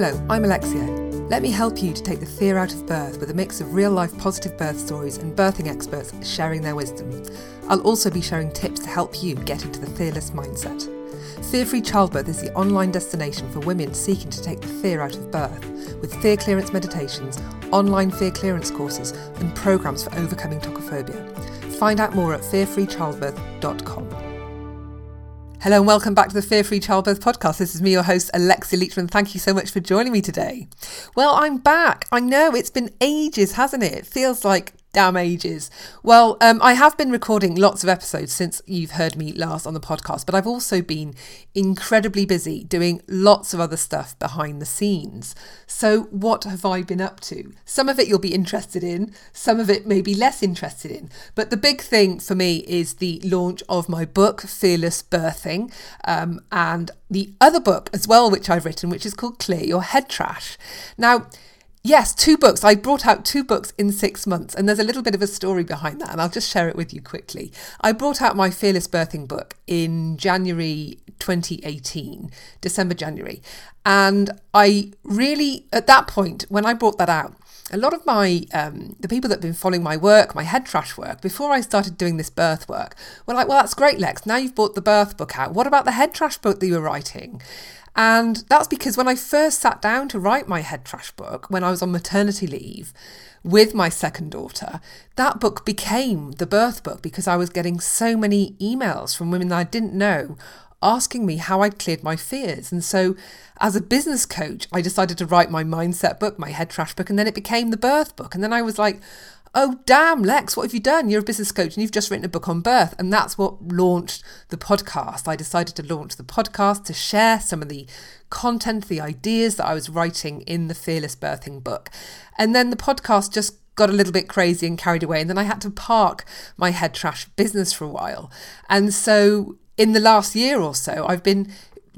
Hello, I'm Alexia. Let me help you to take the fear out of birth with a mix of real life positive birth stories and birthing experts sharing their wisdom. I'll also be sharing tips to help you get into the fearless mindset. Fear Free Childbirth is the online destination for women seeking to take the fear out of birth, with fear clearance meditations, online fear clearance courses, and programs for overcoming tocophobia. Find out more at fearfreechildbirth.com. Hello and welcome back to the Fear Free Childbirth podcast. This is me, your host, Alexia Leachman. Thank you so much for joining me today. Well, I'm back. I know it's been ages, hasn't it? It feels like damn ages. Well, um, I have been recording lots of episodes since you've heard me last on the podcast, but I've also been incredibly busy doing lots of other stuff behind the scenes. So, what have I been up to? Some of it you'll be interested in, some of it may be less interested in. But the big thing for me is the launch of my book, Fearless Birthing, um, and the other book as well, which I've written, which is called Clear Your Head Trash. Now, Yes, two books. I brought out two books in six months, and there's a little bit of a story behind that, and I'll just share it with you quickly. I brought out my Fearless Birthing book in January 2018, December, January, and I really, at that point, when I brought that out, a lot of my um, the people that have been following my work, my head trash work, before I started doing this birth work, were like, "Well, that's great, Lex. Now you've brought the birth book out. What about the head trash book that you were writing?" And that's because when I first sat down to write my head trash book, when I was on maternity leave with my second daughter, that book became the birth book because I was getting so many emails from women that I didn't know asking me how I'd cleared my fears. And so, as a business coach, I decided to write my mindset book, my head trash book, and then it became the birth book. And then I was like, oh, damn, Lex, what have you done? You're a business coach and you've just written a book on birth. And that's what launched the podcast. I decided to launch the podcast to share some of the content, the ideas that I was writing in the Fearless Birthing book. And then the podcast just got a little bit crazy and carried away. And then I had to park my head trash business for a while. And so in the last year or so, I've been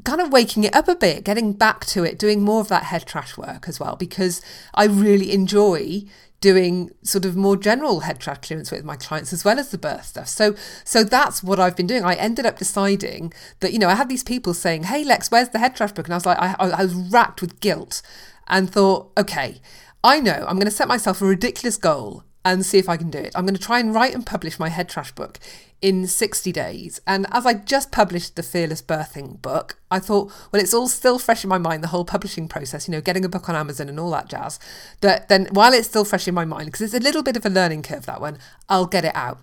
kind of waking it up a bit, getting back to it, doing more of that head trash work as well, because I really enjoy doing sort of more general head trash clearance with my clients as well as the birth stuff. So so that's what I've been doing. I ended up deciding that, you know, I had these people saying, Hey Lex, where's the head trash book? And I was like, I, I was racked with guilt and thought, okay, I know I'm going to set myself a ridiculous goal and see if I can do it. I'm going to try and write and publish my head trash book in 60 days. And as I just published the Fearless Birthing book, I thought, well, it's all still fresh in my mind, the whole publishing process, you know, getting a book on Amazon and all that jazz. That then, while it's still fresh in my mind, because it's a little bit of a learning curve, that one, I'll get it out.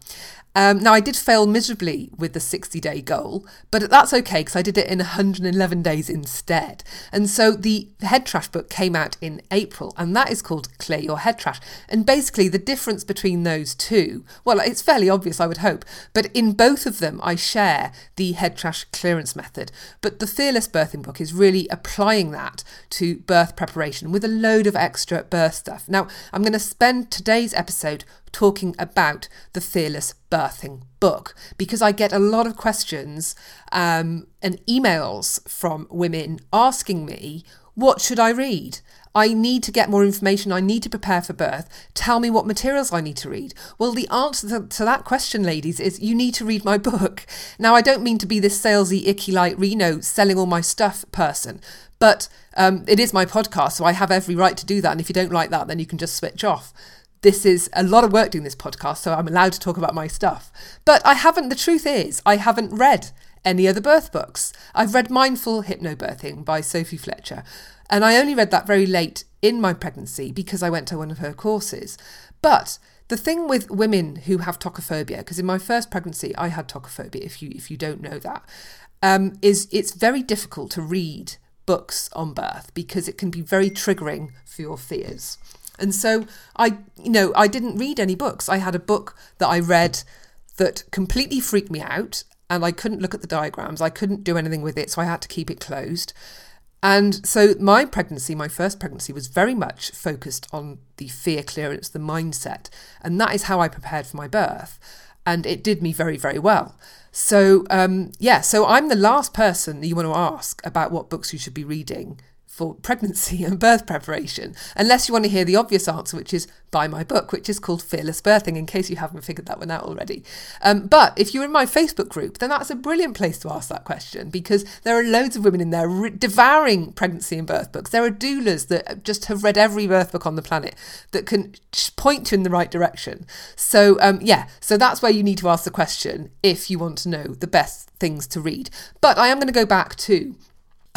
Um, now, I did fail miserably with the 60 day goal, but that's okay because I did it in 111 days instead. And so the head trash book came out in April, and that is called Clear Your Head Trash. And basically, the difference between those two, well, it's fairly obvious, I would hope, but in both of them, I share the head trash clearance method. But the Fearless Birthing book is really applying that to birth preparation with a load of extra birth stuff. Now, I'm going to spend today's episode talking about the Fearless Birthing book because I get a lot of questions um, and emails from women asking me, What should I read? I need to get more information. I need to prepare for birth. Tell me what materials I need to read. Well, the answer to, that question, ladies, is you need to read my book. Now, I don't mean to be this salesy, icky, like Reno selling all my stuff person, but um, it is my podcast, so I have every right to do that. And if you don't like that, then you can just switch off this is a lot of work doing this podcast, so I'm allowed to talk about my stuff. But I haven't, the truth is, I haven't read any other birth books. I've read Mindful Hypnobirthing by Sophie Fletcher, and I only read that very late in my pregnancy because I went to one of her courses. But the thing with women who have tocophobia, because in my first pregnancy I had tocophobia, if you if you don't know that, um, is it's very difficult to read books on birth because it can be very triggering for your fears. And so I, you know, I didn't read any books. I had a book that I read that completely freaked me out and I couldn't look at the diagrams. I couldn't do anything with it, so I had to keep it closed. And so my pregnancy, my first pregnancy, was very much focused on the fear clearance, the mindset. And that is how I prepared for my birth. And it did me very, very well. So, um, yeah, so I'm the last person you want to ask about what books you should be reading for pregnancy and birth preparation, unless you want to hear the obvious answer, which is buy my book, which is called Fearless Birthing, in case you haven't figured that one out already. Um, but if you're in my Facebook group, then that's a brilliant place to ask that question because there are loads of women in there re- devouring pregnancy and birth books. There are doulas that just have read every birth book on the planet that can point you in the right direction. So, um, yeah, so that's where you need to ask the question if you want to know the best things to read. But I am going to go back to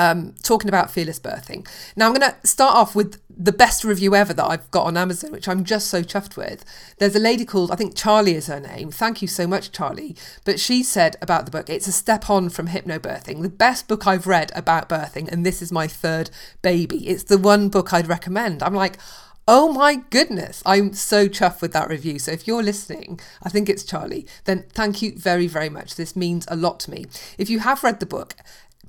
um, talking about fearless birthing. Now, I'm going to start off with the best review ever that I've got on Amazon, which I'm just so chuffed with. There's a lady called, I think Charlie is her name. Thank you so much, Charlie. But she said about the book, it's a step on from hypnobirthing, the best book I've read about birthing, and this is my third baby. It's the one book I'd recommend. I'm like, Oh my goodness, I'm so chuffed with that review. So if you're listening, I think it's Charlie, then thank you very, very much. This means a lot to me. If you have read the book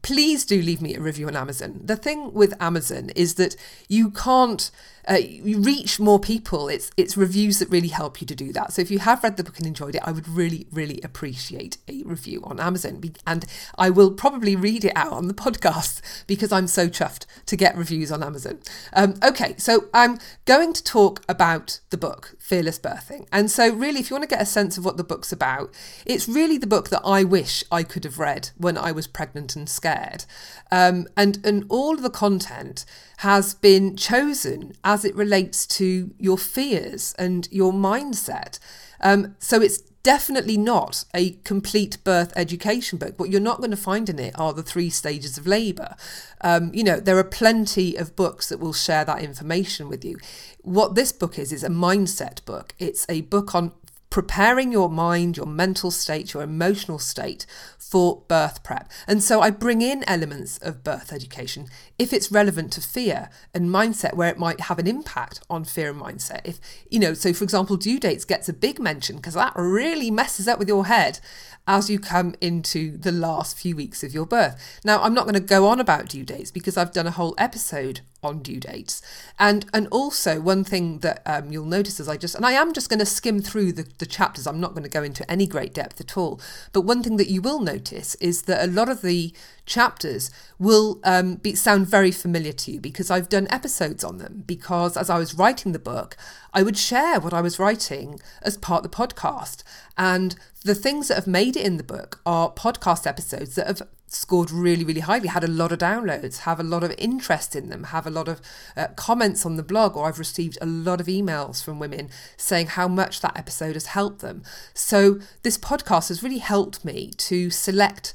please do leave me a review on Amazon. The thing with Amazon is that you can't uh, you reach more people. It's it's reviews that really help you to do that. So if you have read the book and enjoyed it, I would really really appreciate a review on Amazon, and I will probably read it out on the podcast because I'm so chuffed to get reviews on Amazon. Um, okay, so I'm going to talk about the book Fearless Birthing, and so really, if you want to get a sense of what the book's about, it's really the book that I wish I could have read when I was pregnant and scared, um, and and all the content has been chosen as it relates to your fears and your mindset. Um, so it's definitely not a complete birth education book. What you're not going to find in it are the three stages of labour. Um, you know, there are plenty of books that will share that information with you. What this book is, is a mindset book. It's a book on preparing your mind, your mental state, your emotional state for birth prep. And so I bring in elements of birth education if it's relevant to fear and mindset, where it might have an impact on fear and mindset. If, you know, so for example, due dates gets a big mention because that really messes up with your head as you come into the last few weeks of your birth. Now, I'm not going to go on about due dates because I've done a whole episode on due dates. And and also one thing that um, you'll notice as I just and I am just going to skim through the, the chapters. I'm not going to go into any great depth at all. But one thing that you will notice is that a lot of the chapters will um, be sound very familiar to you because I've done episodes on them. Because as I was writing the book, I would share what I was writing as part of the podcast. And the things that have made it in the book are podcast episodes that have scored really, really highly, had a lot of downloads, have a lot of interest in them, have a lot of uh, comments on the blog, or I've received a lot of emails from women saying how much that episode has helped them. So, this podcast has really helped me to select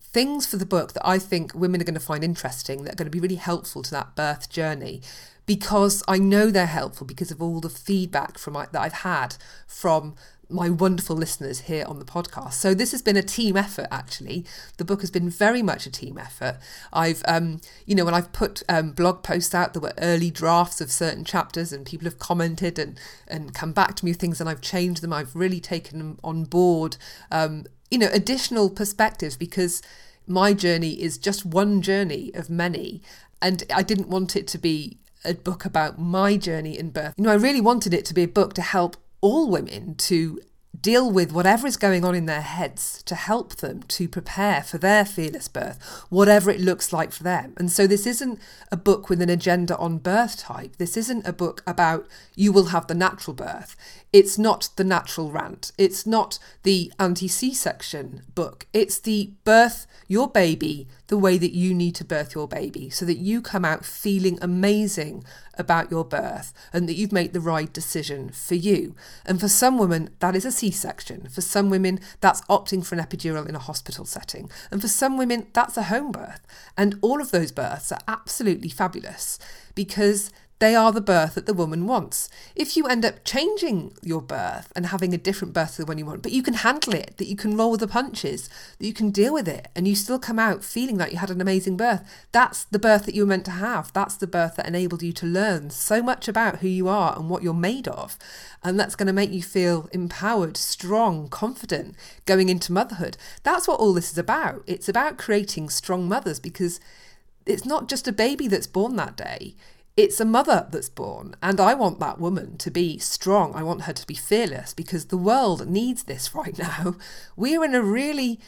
things for the book that I think women are going to find interesting, that are going to be really helpful to that birth journey. Because I know they're helpful because of all the feedback from that I've had from my wonderful listeners here on the podcast. So this has been a team effort. Actually, the book has been very much a team effort. I've, um, you know, when I've put um, blog posts out, there were early drafts of certain chapters, and people have commented and and come back to me with things, and I've changed them. I've really taken them on board. Um, you know, additional perspectives because my journey is just one journey of many, and I didn't want it to be a book about my journey in birth. You know, I really wanted it to be a book to help all women to deal with whatever is going on in their heads to help them to prepare for their fearless birth, whatever it looks like for them. And so, this isn't a book with an agenda on birth type. This isn't a book about you will have the natural birth. It's not the natural rant. It's not the anti C section book. It's the birth your baby the way that you need to birth your baby so that you come out feeling amazing about your birth and that you've made the right decision for you. And for some women, that is a C section. For some women, that's opting for an epidural in a hospital setting. And for some women, that's a home birth. And all of those births are absolutely fabulous because they are the birth that the woman wants. If you end up changing your birth and having a different birth to the one you want, but you can handle it, that you can roll with the punches, that you can deal with it, and you still come out feeling like you had an amazing birth, that's the birth that you were meant to have. That's the birth that enabled you to learn so much about who you are and what you're made of. And that's going to make you feel empowered, strong, confident going into motherhood. That's what all this is about. It's about creating strong mothers because it's not just a baby that's born that day it's a mother that's born. And I want that woman to be strong. I want her to be fearless because the world needs this right now. We're in a really,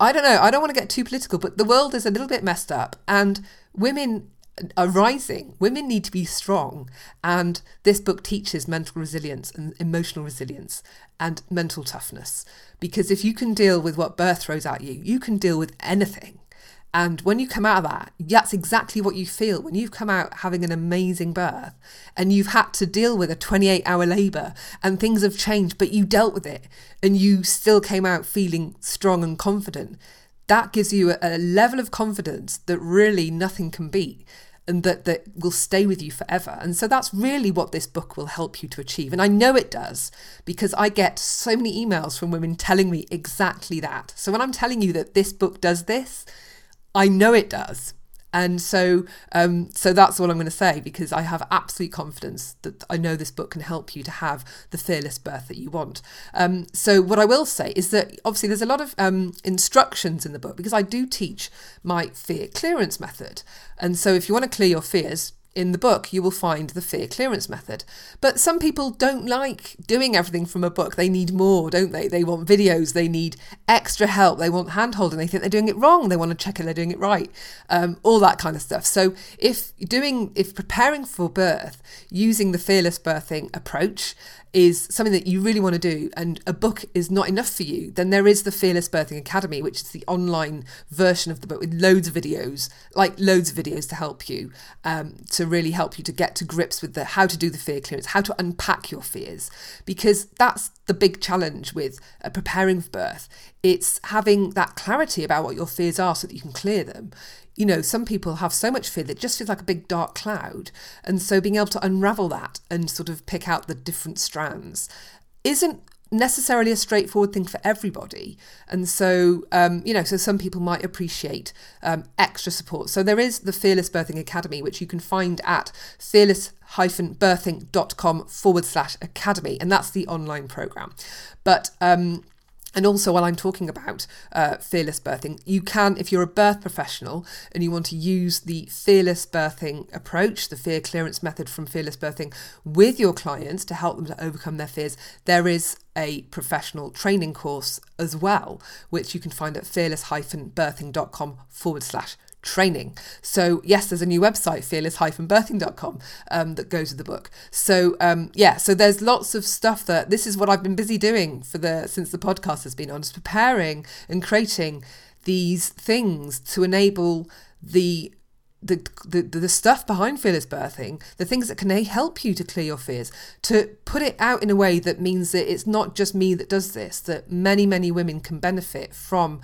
I don't know, I don't want to get too political, but the world is a little bit messed up. And women are rising. Women need to be strong. And this book teaches mental resilience and emotional resilience and mental toughness. Because if you can deal with what birth throws at you, you can deal with anything. And when you come out of that, that's exactly what you feel when you've come out having an amazing birth and you've had to deal with a 28 hour labour and things have changed, but you dealt with it and you still came out feeling strong and confident. That gives you a, a level of confidence that really nothing can beat and that, that will stay with you forever. And so that's really what this book will help you to achieve. And I know it does because I get so many emails from women telling me exactly that. So when I'm telling you that this book does this, I know it does. And so, um, so that's all I'm going to say because I have absolute confidence that I know this book can help you to have the fearless birth that you want. Um, so, what I will say is that obviously there's a lot of um, instructions in the book because I do teach my fear clearance method. And so, if you want to clear your fears, in the book, you will find the fear clearance method. But some people don't like doing everything from a book. They need more, don't they? They want videos, they need extra help, they want hand holding, they think they're doing it wrong, they want to check if they're doing it right, um, all that kind of stuff. So if doing, if preparing for birth using the fearless birthing approach, is something that you really want to do and a book is not enough for you, then there is the Fearless Birthing Academy, which is the online version of the book with loads of videos, like loads of videos to help you, um, to really help you to get to grips with the how to do the fear clearance, how to unpack your fears, because that's the big challenge with uh, preparing for birth. It's having that clarity about what your fears are so that you can clear them you know, some people have so much fear that it just feels like a big dark cloud. And so being able to unravel that and sort of pick out the different strands isn't necessarily a straightforward thing for everybody. And so, um, you know, so some people might appreciate um, extra support. So there is the Fearless Birthing Academy, which you can find at fearless-birthing.com forward slash academy. And that's the online program. But, um, and also, while I'm talking about uh, fearless birthing, you can, if you're a birth professional and you want to use the fearless birthing approach, the fear clearance method from fearless birthing with your clients to help them to overcome their fears, there is a professional training course as well, which you can find at fearless-birthing.com forward slash training. So, yes, there's a new website, fearless-birthing.com, um, that goes with the book. So, um, yeah, so there's lots of stuff that this is what I've been busy doing for the since the podcast has been on, is preparing and creating these things to enable the the, the the stuff behind fearless birthing, the things that can help you to clear your fears, to put it out in a way that means that it's not just me that does this, that many, many women can benefit from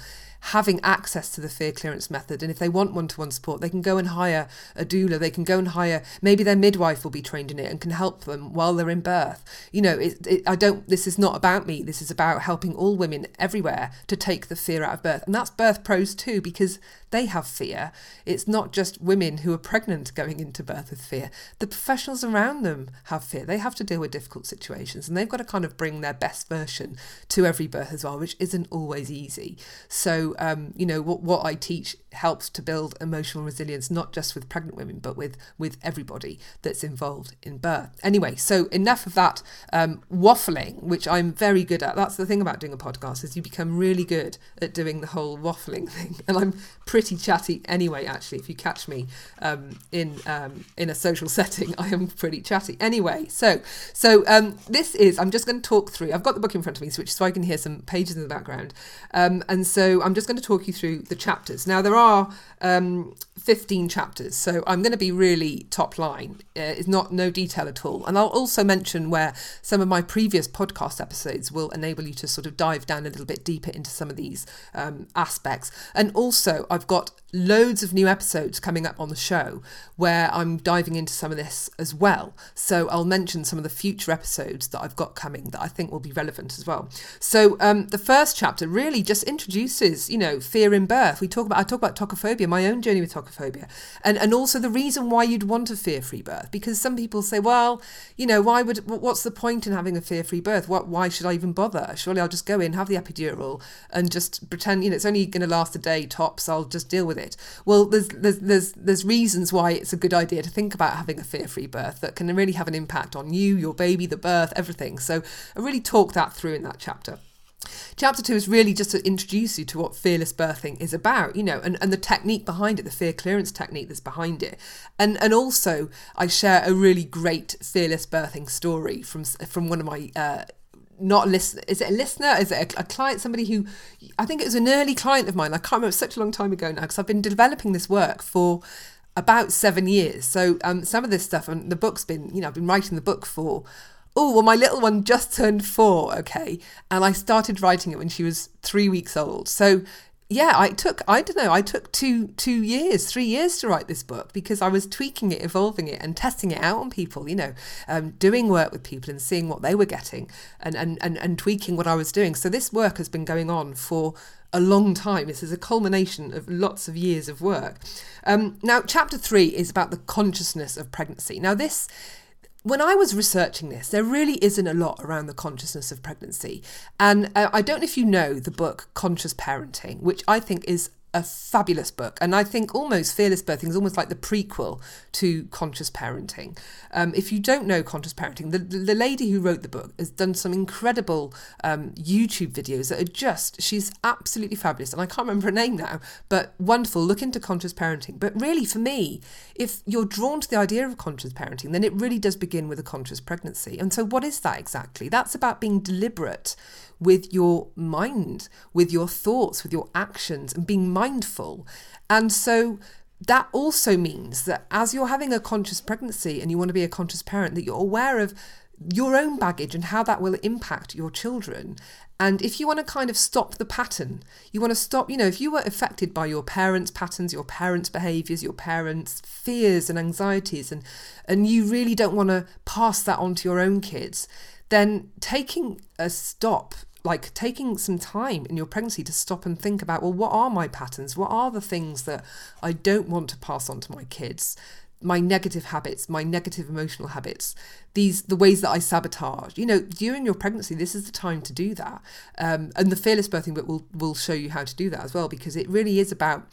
having access to the fear clearance method. And if they want one to one support, they can go and hire a doula. They can go and hire, maybe their midwife will be trained in it and can help them while they're in birth. You know, it, it, I don't, this is not about me. This is about helping all women everywhere to take the fear out of birth. And that's birth pros too, because they have fear. It's not just women who are pregnant going into birth with fear. The professionals around them have fear. They have to deal with difficult situations and they've got to kind of bring their best version to every birth as well, which isn't always easy. So, um, you know, what, what I teach helps to build emotional resilience, not just with pregnant women, but with, with everybody that's involved in birth. Anyway, so enough of that um, waffling, which I'm very good at. That's the thing about doing a podcast is you become really good at doing the whole waffling thing. And I'm pretty chatty anyway, actually, if you catch me um, in um, in a social setting, I am pretty chatty. Anyway, so so um, this is, I'm just going to talk through, I've got the book in front of me, which so I can hear some pages in the background. Um, and so I'm just going to talk you through the chapters. Now, there are um, 15 chapters, so I'm going to be really top line. Uh, it's not no detail at all. And I'll also mention where some of my previous podcast episodes will enable you to sort of dive down a little bit deeper into some of these um, aspects. And also, I've got loads of new episodes coming up on the show where I'm diving into some of this as well. So I'll mention some of the future episodes that I've got coming that I think will be relevant as well. So um, the first chapter really just introduces, you know, fear in birth. We talk about I talk about tocophobia, my own journey with tocophobia, and and also the reason why you'd want a fear-free birth because some people say, well, you know, why would what's the point in having a fear-free birth? What why should I even bother? Surely I'll just go in, have the epidural, and just pretend, you know, it's only going to last a day tops. I'll just deal with it. Well, there's there's there's there's reasons why it's a good idea to think about having a fear-free birth that can really have an impact on you, your baby, the birth, everything. So I really talk that through in that chapter. Chapter two is really just to introduce you to what fearless birthing is about, you know, and, and the technique behind it, the fear clearance technique that's behind it. And and also I share a really great fearless birthing story from from one of my uh, not a listener. Is it a listener? Is it a, a, client? Somebody who I think it was an early client of mine. I can't remember such a long time ago now because I've been developing this work for about seven years. So um, some of this stuff and the book's been, you know, I've been writing the book for oh, well, my little one just turned four, okay. And I started writing it when she was three weeks old. So yeah, I took I don't know, I took two two years, three years to write this book because I was tweaking it, evolving it, and testing it out on people. You know, um, doing work with people and seeing what they were getting, and, and and and tweaking what I was doing. So this work has been going on for a long time. This is a culmination of lots of years of work. Um, now, chapter three is about the consciousness of pregnancy. Now, this when I was researching this, there really isn't a lot around the consciousness of pregnancy. And uh, I don't know if you know the book Conscious Parenting, which I think is a fabulous book. And I think almost Fearless Birthing is almost like the prequel to Conscious Parenting. Um, if you don't know Conscious Parenting, the, the lady who wrote the book has done some incredible um, YouTube videos that are just, she's absolutely fabulous. And I can't remember her name now, but wonderful. Look into Conscious Parenting. But really, for me, if you're drawn to the idea of conscious parenting, then it really does begin with a conscious pregnancy. And so, what is that exactly? That's about being deliberate with your mind, with your thoughts, with your actions, and being mindful. And so that also means that as you're having a conscious pregnancy and you want to be a conscious parent, that you're aware of your own baggage and how that will impact your children. And if you want to kind of stop the pattern, you want to stop, you know, if you were affected by your parents' patterns, your parents' behaviors, your parents' fears and anxieties, and, and you really don't want to pass that on to your own kids, then taking a stop like taking some time in your pregnancy to stop and think about well what are my patterns? What are the things that i don't want to pass on to my kids? My negative habits my negative emotional habits these the ways that i sabotage. You know during your pregnancy this is the time to do that. Um, and the fearless birthing book will will show you how to do that as well because it really is about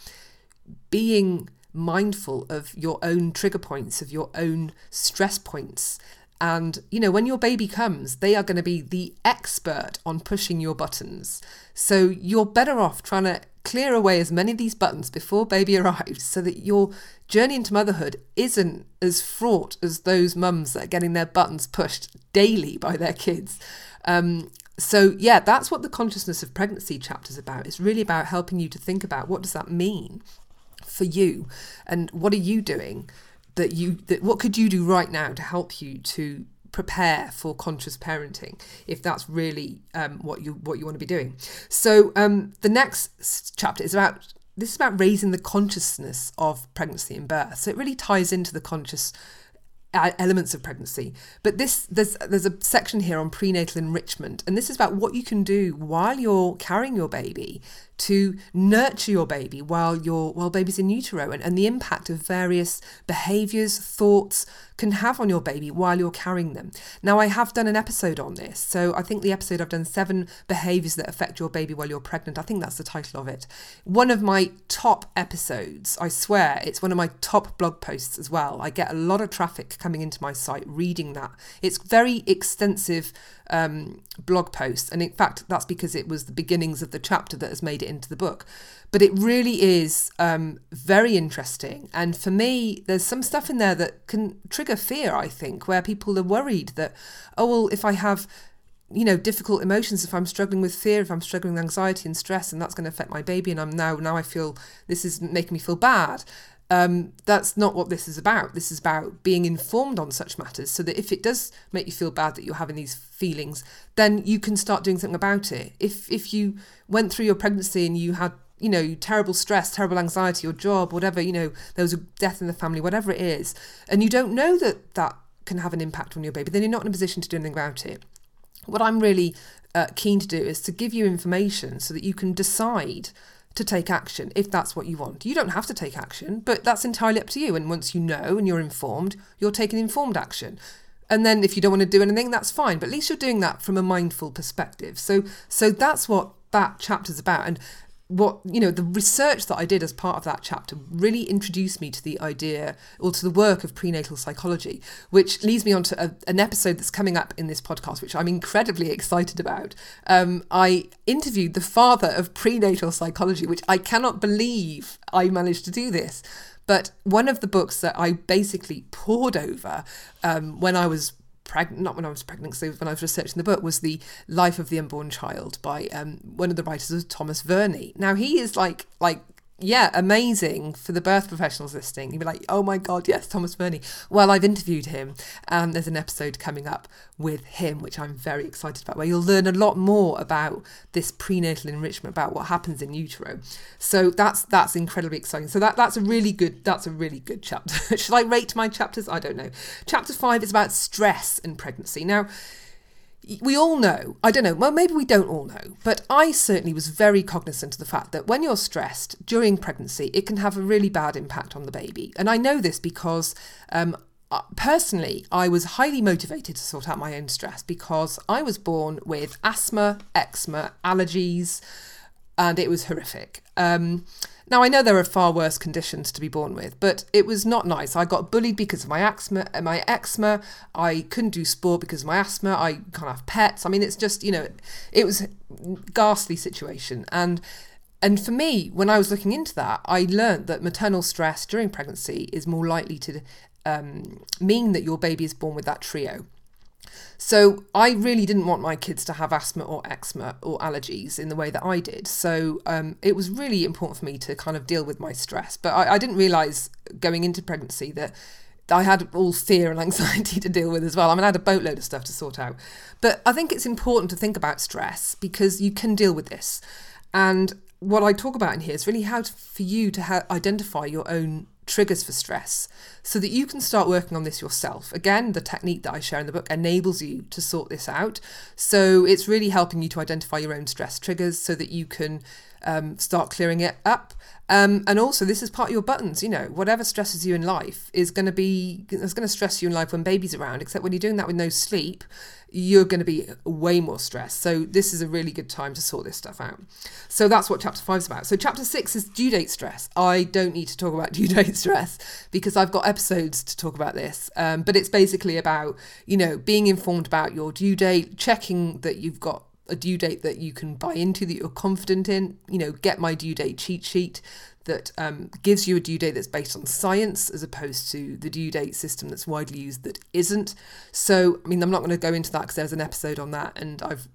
being mindful of your own trigger points of your own stress points and, you know, when your baby comes, they are going to be the expert on pushing your buttons. So you're better off trying to clear away as many of these buttons before baby arrives so that your journey into motherhood isn't as fraught as those mums that are getting their buttons pushed daily by their kids. Um, so yeah, that's what the consciousness of pregnancy chapter is about. It's really about helping you to think about what does that mean for you and what are you doing that you that what could you do right now to help you to prepare for conscious parenting if that's really um, what you what you want to be doing? So um, the next chapter is about this is about raising the consciousness of pregnancy and birth. So it really ties into the conscious uh, elements of pregnancy. But this there's there's a section here on prenatal enrichment and this is about what you can do while you're carrying your baby to nurture your baby while your while baby's in utero and, and the impact of various behaviors, thoughts can have on your baby while you're carrying them. Now I have done an episode on this. So I think the episode I've done seven behaviors that affect your baby while you're pregnant. I think that's the title of it. One of my top episodes, I swear, it's one of my top blog posts as well. I get a lot of traffic coming into my site reading that. It's very extensive um, blog post. And in fact, that's because it was the beginnings of the chapter that has made it into the book. But it really is um, very interesting. And for me, there's some stuff in there that can trigger fear, I think, where people are worried that, oh, well, if I have you know difficult emotions if i'm struggling with fear if i'm struggling with anxiety and stress and that's going to affect my baby and i'm now now i feel this is making me feel bad um, that's not what this is about. This is about being informed on such matters so that if it does make you feel bad that you're having these feelings, then you can start doing something about it. If if you went through your pregnancy and you had you know terrible stress, terrible anxiety, your job, whatever you know, there was a death in the family, whatever it is, and you don't know that that can have an impact on your baby, then you're not in a position to do anything about it. What I'm really uh, keen to do is to give you information so that you can decide to take action if that's what you want. You don't have to take action, but that's entirely up to you. And once you know and you're informed, you're taking informed action. And then if you don't want to do anything, that's fine. But at least you're doing that from a mindful perspective. So so that's what that chapter's about. And what you know the research that I did as part of that chapter really introduced me to the idea or to the work of prenatal psychology, which leads me on to a, an episode that's coming up in this podcast, which I'm incredibly excited about. Um, I interviewed the father of prenatal psychology, which I cannot believe I managed to do this. But one of the books that I basically pored over um, when I was pregnant, not when I was pregnant, so when I was researching the book, was The Life of the Unborn Child by um, one of the writers was Thomas Verny. Now he is like like yeah, amazing for the birth professionals listening. You'd be like, oh my God, yes, Thomas Verny. Well, I've interviewed him, and there's an episode coming up with him, which I'm very excited about, where you'll learn a lot more about this prenatal enrichment, about what happens in utero. So that's that's incredibly exciting. So that that's a really good that's a really good chapter. Should I rate my chapters? I don't know. Chapter five is about stress and pregnancy. Now we all know, I don't know, well, maybe we don't all know, but I certainly was very cognizant of the fact that when you're stressed during pregnancy, it can have a really bad impact on the baby. And I know this because um, uh, personally, I was highly motivated to sort out my own stress because I was born with asthma, eczema, allergies, and it was horrific. Um, now, I know there are far worse conditions to be born with, but it was not nice. I got bullied because of my eczema. My eczema. I couldn't do sport because of my asthma. I can't have pets. I mean, it's just you know, it was ghastly situation. And and for me, when I was looking into that, I learned that maternal stress during pregnancy is more likely to um, mean that your baby is born with that trio. So I really didn't want my kids to have asthma or eczema or allergies in the way that I did. So um, it was really important for me to kind of deal with my stress. But I, I didn't realise going into pregnancy that I had all fear and anxiety to deal with as well. I mean, I had a boatload of stuff to sort out. But I think it's important to think about stress because you can deal with this. And what I talk about in here is really how to, for you to ha- identify your own triggers for stress so that you can start working on this yourself. Again, the technique that I share in the book enables you to sort this out. So it's really helping you to identify your own stress triggers so that you can um, start clearing it up. Um, and also, this is part of your buttons. You know, whatever stresses you in life is going to be is going to stress you in life when baby's around. Except when you're doing that with no sleep, you're going to be way more stressed. So this is a really good time to sort this stuff out. So that's what chapter five is about. So chapter six is due date stress. I don't need to talk about due date stress because I've got episodes to talk about this. Um, but it's basically about you know being informed about your due date, checking that you've got a due date that you can buy into, that you're confident in. You know, get my due date cheat sheet that um, gives you a due date that's based on science as opposed to the due date system that's widely used that isn't. So, I mean, I'm not going to go into that because there's an episode on that and I've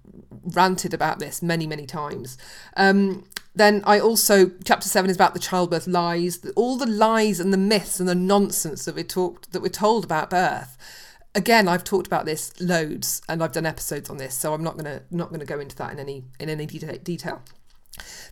ranted about this many, many times. Um, then I also, chapter seven is about the childbirth lies, all the lies and the myths and the nonsense that we're talked that we're told about birth again i've talked about this loads and i've done episodes on this so i'm not going to not going to go into that in any in any detail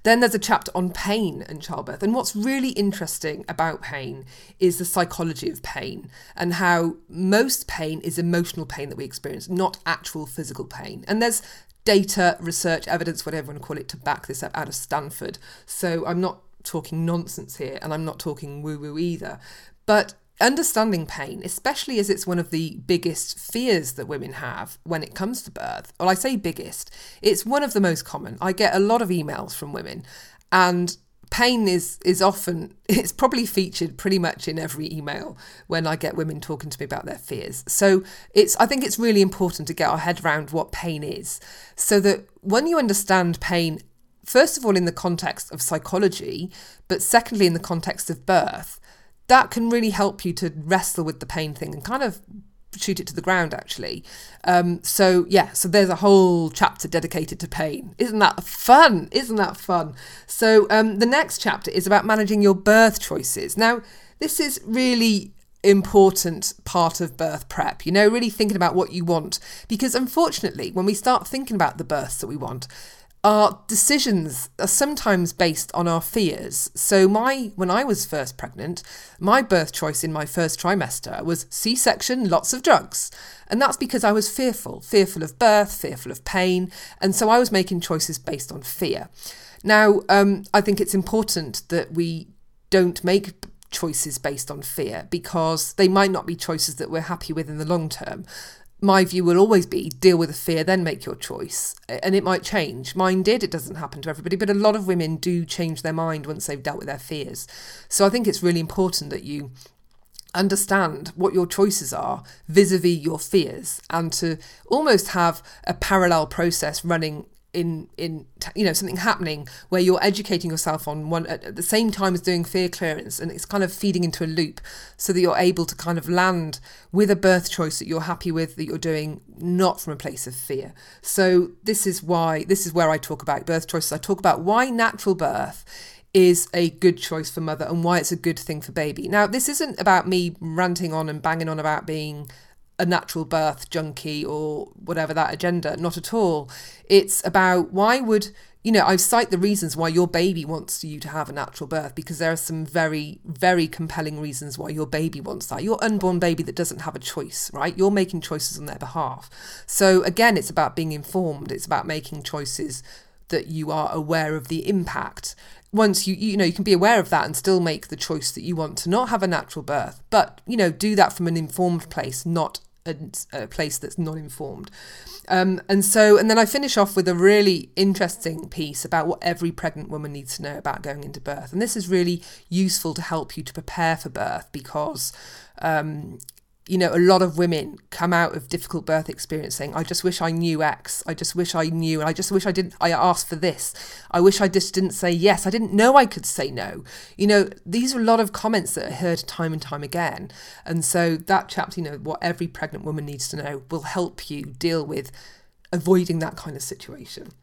then there's a chapter on pain and childbirth. And what's really interesting about pain is the psychology of pain and how most pain is emotional pain that we experience, not actual physical pain. And there's data, research, evidence, whatever you want to call it, to back this up out of Stanford. So I'm not talking nonsense here and I'm not talking woo woo either. But understanding pain, especially as it's one of the biggest fears that women have when it comes to birth. Well, I say biggest, it's one of the most common. I get a lot of emails from women, and pain is is often it's probably featured pretty much in every email when I get women talking to me about their fears. So it's I think it's really important to get our head around what pain is so that when you understand pain first of all in the context of psychology but secondly in the context of birth that can really help you to wrestle with the pain thing and kind of shoot it to the ground actually. Um, so yeah so there's a whole chapter dedicated to pain. Isn't that fun? Isn't that fun? So um, the next chapter is about managing your birth choices. Now this is really important part of birth prep you know really thinking about what you want. Because unfortunately when we start thinking about the births that we want our decisions are sometimes based on our fears. So my when I was first pregnant, my birth choice in my first trimester was C-section, lots of drugs. And that's because I was fearful, fearful of birth, fearful of pain, and so I was making choices based on fear. Now, um, I think it's important that we don't make choices based on fear because they might not be choices that we're happy with in the long term my view will always be deal with the fear, then make your choice. And it might change. Mine did. It doesn't happen to everybody, but a lot of women do change their mind once they've dealt with their fears. So I think it's really important that you understand what your choices are vis-a-vis your fears and to almost have a parallel process running in in you know something happening where you're educating yourself on one at the same time as doing fear clearance and it's kind of feeding into a loop so that you're able to kind of land with a birth choice that you're happy with that you're doing not from a place of fear so this is why this is where I talk about birth choices I talk about why natural birth is a good choice for mother and why it's a good thing for baby. Now, this isn't about me ranting on and banging on about being a natural birth junkie or whatever that agenda, not at all. It's about why would you know, I've cite the reasons why your baby wants you to have a natural birth because there are some very, very compelling reasons why your baby wants that. Your unborn baby that doesn't have a choice, right? You're making choices on their behalf. So again, it's about being informed. It's about making choices that you are aware of the impact once you you know you can be aware of that and still make the choice that you want to not have a natural birth but you know do that from an informed place not a, a place that's not informed. Um, and so and then i finish off with a really interesting piece about what every pregnant woman needs to know about going into birth. And this is really useful to help you to prepare for birth because um, you know, a lot of women come out of difficult birth experience saying, I just wish I knew X. I just wish I knew. And I just wish I didn't, I asked for this. I wish I just didn't say yes. I didn't know I could say no. You know, these are a lot of comments that are heard time and time again. And so that chapter, you know, what every pregnant woman needs to know will help you deal with avoiding that kind of situation.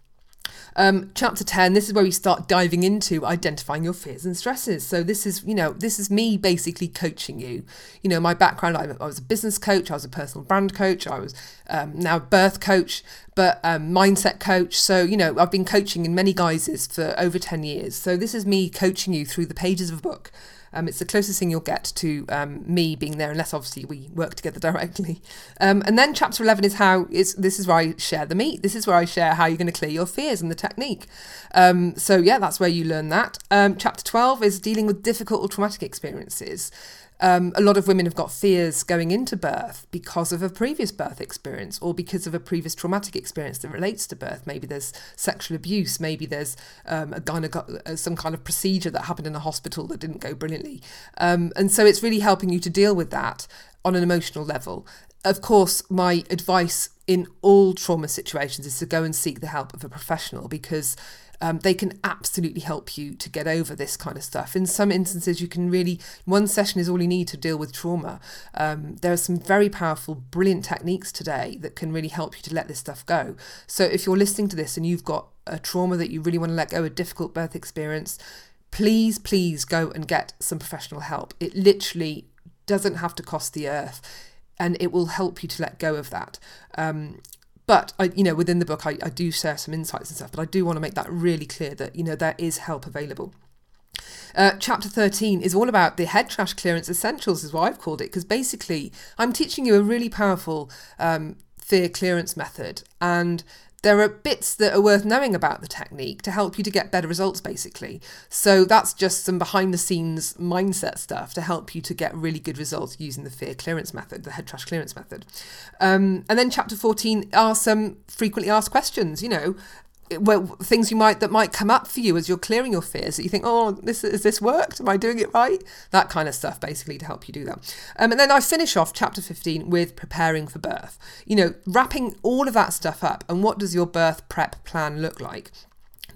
Um, chapter 10, this is where we start diving into identifying your fears and stresses. So this is, you know, this is me basically coaching you. You know, my background, I, I was a business coach, I was a personal brand coach, I was um, now birth coach, but um, mindset coach. So, you know, I've been coaching in many guises for over 10 years. So this is me coaching you through the pages of a book. Um, it's the closest thing you'll get to um, me being there, unless obviously we work together directly. Um, and then chapter 11 is how it's, this is where I share the meat. This is where I share how you're going to clear your fears and the technique. Um, so, yeah, that's where you learn that. Um, chapter 12 is dealing with difficult or traumatic experiences um, a lot of women have got fears going into birth because of a previous birth experience or because of a previous traumatic experience that relates to birth. Maybe there's sexual abuse, maybe there's um, a gyneco- uh, some kind of procedure that happened in a hospital that didn't go brilliantly. Um, and so it's really helping you to deal with that on an emotional level. Of course, my advice in all trauma situations is to go and seek the help of a professional because um, they can absolutely help you to get over this kind of stuff. In some instances, you can really, one session is all you need to deal with trauma. Um, there are some very powerful, brilliant techniques today that can really help you to let this stuff go. So if you're listening to this and you've got a trauma that you really want to let go, a difficult birth experience, please, please go and get some professional help. It literally doesn't have to cost the earth and it will help you to let go of that. Um, but I, you know, within the book, I, I do share some insights and stuff. But I do want to make that really clear that you know there is help available. Uh, chapter 13 is all about the head trash clearance essentials, is what I've called it, because basically I'm teaching you a really powerful um, fear clearance method. And there are bits that are worth knowing about the technique to help you to get better results, basically. So that's just some behind the scenes mindset stuff to help you to get really good results using the fear clearance method, the head trash clearance method. Um, and then chapter 14 are some frequently asked questions, you know, well, things you might that might come up for you as you're clearing your fears that you think, oh, this is this worked? Am I doing it right? That kind of stuff, basically, to help you do that. Um, and then I finish off chapter 15 with preparing for birth. You know, wrapping all of that stuff up, and what does your birth prep plan look like?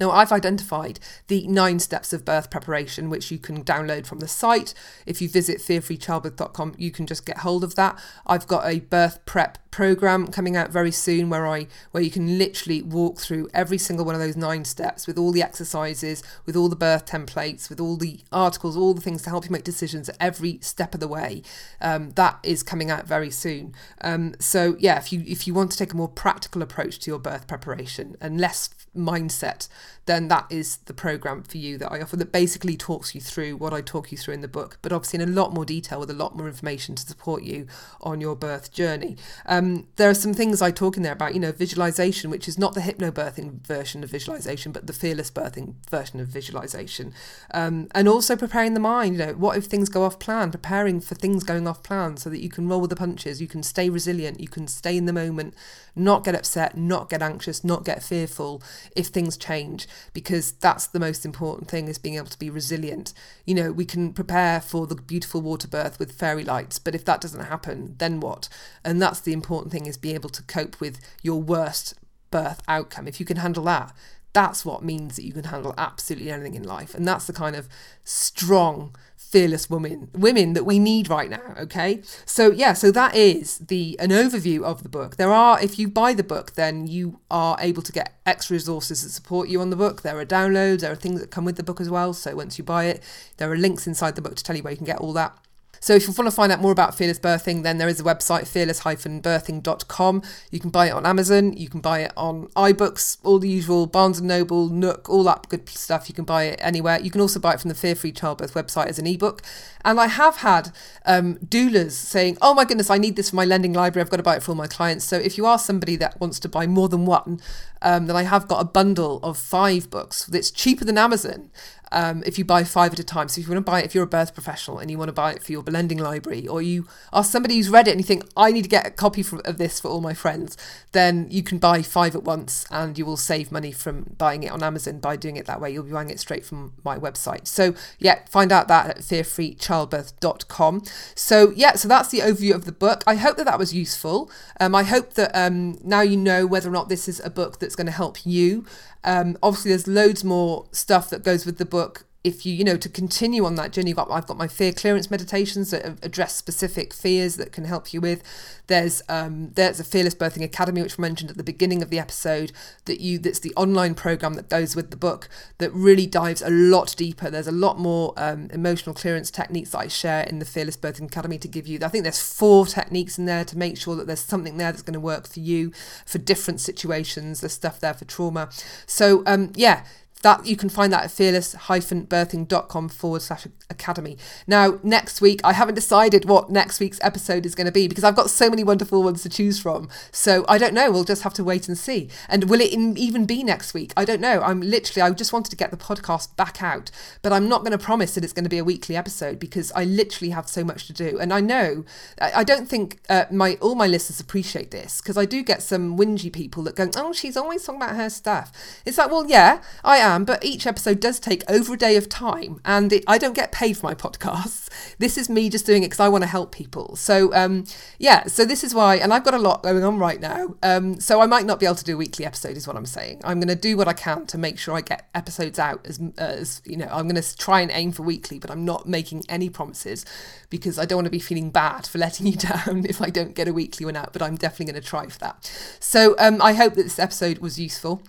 Now, I've identified the nine steps of birth preparation, which you can download from the site. If you visit fearfreechildbirth.com, you can just get hold of that. I've got a birth prep program coming out very soon where I where you can literally walk through every single one of those nine steps with all the exercises, with all the birth templates, with all the articles, all the things to help you make decisions at every step of the way. Um, that is coming out very soon. Um, so yeah, if you if you want to take a more practical approach to your birth preparation and less mindset then that is the program for you that I offer that basically talks you through what I talk you through in the book, but obviously in a lot more detail with a lot more information to support you on your birth journey. Um, there are some things I talk in there about, you know, visualization, which is not the hypnobirthing version of visualization, but the fearless birthing version of visualization. Um, and also preparing the mind, you know, what if things go off plan, preparing for things going off plan so that you can roll with the punches, you can stay resilient, you can stay in the moment, not get upset, not get anxious, not get fearful if things change, because that's the most important thing is being able to be resilient. You know, we can prepare for the beautiful water birth with fairy lights, but if that doesn't happen, then what? And that's the important thing is being able to cope with your worst birth outcome. If you can handle that, that's what means that you can handle absolutely anything in life. And that's the kind of strong, fearless women women that we need right now. Okay. So yeah, so that is the an overview of the book. There are if you buy the book, then you are able to get extra resources that support you on the book. There are downloads, there are things that come with the book as well. So once you buy it, there are links inside the book to tell you where you can get all that. So if you want to find out more about Fearless Birthing, then there is a website, fearless-birthing.com. You can buy it on Amazon, you can buy it on iBooks, all the usual, Barnes & Noble, Nook, all that good stuff. You can buy it anywhere. You can also buy it from the Fear Free Childbirth website as an ebook. And I have had um, doulas saying, oh my goodness, I need this for my lending library. I've got to buy it for all my clients. So if you are somebody that wants to buy more than one, um, then I have got a bundle of five books that's cheaper than Amazon um, if you buy five at a time. So if you want to buy it, if you're a birth professional and you want to buy it for your blending library, or you are somebody who's read it and you think, I need to get a copy of this for all my friends, then you can buy five at once and you will save money from buying it on Amazon by doing it that way. You'll be buying it straight from my website. So yeah, find out that at fearfreechildbirth.com. So yeah, so that's the overview of the book. I hope that that was useful. Um, I hope that um, now you know whether or not this is a book that's going to help you. Um, obviously, there's loads more stuff that goes with the book if you you know to continue on that journey got, i've got my fear clearance meditations that address specific fears that can help you with. There's um there's a fearless birthing academy which we mentioned at the beginning of the episode that you that's the online program that goes with the book that really dives a lot deeper. There's a lot more um, emotional clearance techniques that i share in the fearless birthing academy to give you i think there's four techniques in there to make sure that there's something there that's going to work for you for different situations. There's stuff there for trauma. So um yeah that you can find that at fearless-birthing.com forward slash academy. Now, next week, I haven't decided what next week's episode is going to be because I've got so many wonderful ones to choose from. So I don't know. We'll just have to wait and see. And will it in, even be next week? I don't know. I'm literally, I just wanted to get the podcast back out, but I'm not going to promise that it's going to be a weekly episode because I literally have so much to do. And I know, I don't think uh, my all my listeners appreciate this because I do get some whingy people that go, oh, she's always talking about her stuff. It's like, well, yeah, I am but each episode does take over a day of time, and it, I don't get paid for my podcasts. This is me just doing it because I want to help people. So, um, yeah, so this is why, and I've got a lot going on right now. Um, so I might not be able to do a weekly episode, is what I'm saying. I'm going to do what I can to make sure I get episodes out as, as you know, I'm going to try and aim for weekly, but I'm not making any promises because I don't want to be feeling bad for letting you down if I don't get a weekly one out, but I'm definitely going to try for that. So um, I hope that this episode was useful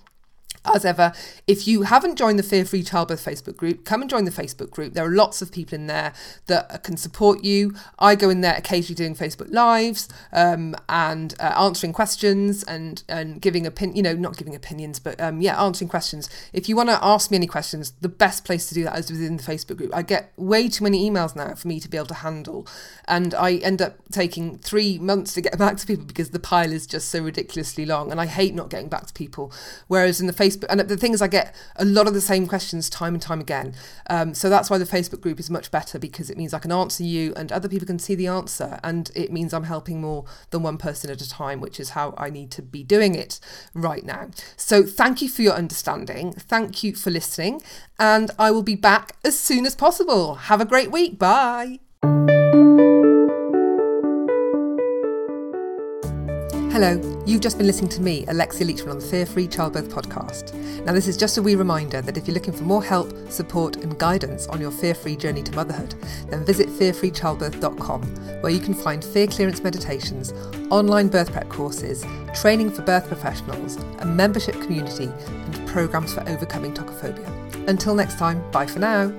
as ever, if you haven't joined the Fear Free Childbirth Facebook group, come and join the Facebook group. There are lots of people in there that can support you. I go in there occasionally doing Facebook Lives um, and uh, answering questions and and giving opinion, you know, not giving opinions, but um, yeah, answering questions. If you want to ask me any questions, the best place to do that is within the Facebook group. I get way too many emails now for me to be able to handle, and I end up taking three months to get back to people because the pile is just so ridiculously long, and I hate not getting back to people. Whereas in the Facebook Facebook, and the thing is, I get a lot of the same questions time and time again. Um, so that's why the Facebook group is much better because it means I can answer you and other people can see the answer, and it means I'm helping more than one person at a time, which is how I need to be doing it right now. So thank you for your understanding. Thank you for listening, and I will be back as soon as possible. Have a great week. Bye. Hello, you've just been listening to me, Alexia Leachman, on the Fear Free Childbirth podcast. Now, this is just a wee reminder that if you're looking for more help, support, and guidance on your fear free journey to motherhood, then visit fearfreechildbirth.com, where you can find fear clearance meditations, online birth prep courses, training for birth professionals, a membership community, and programs for overcoming tocophobia. Until next time, bye for now.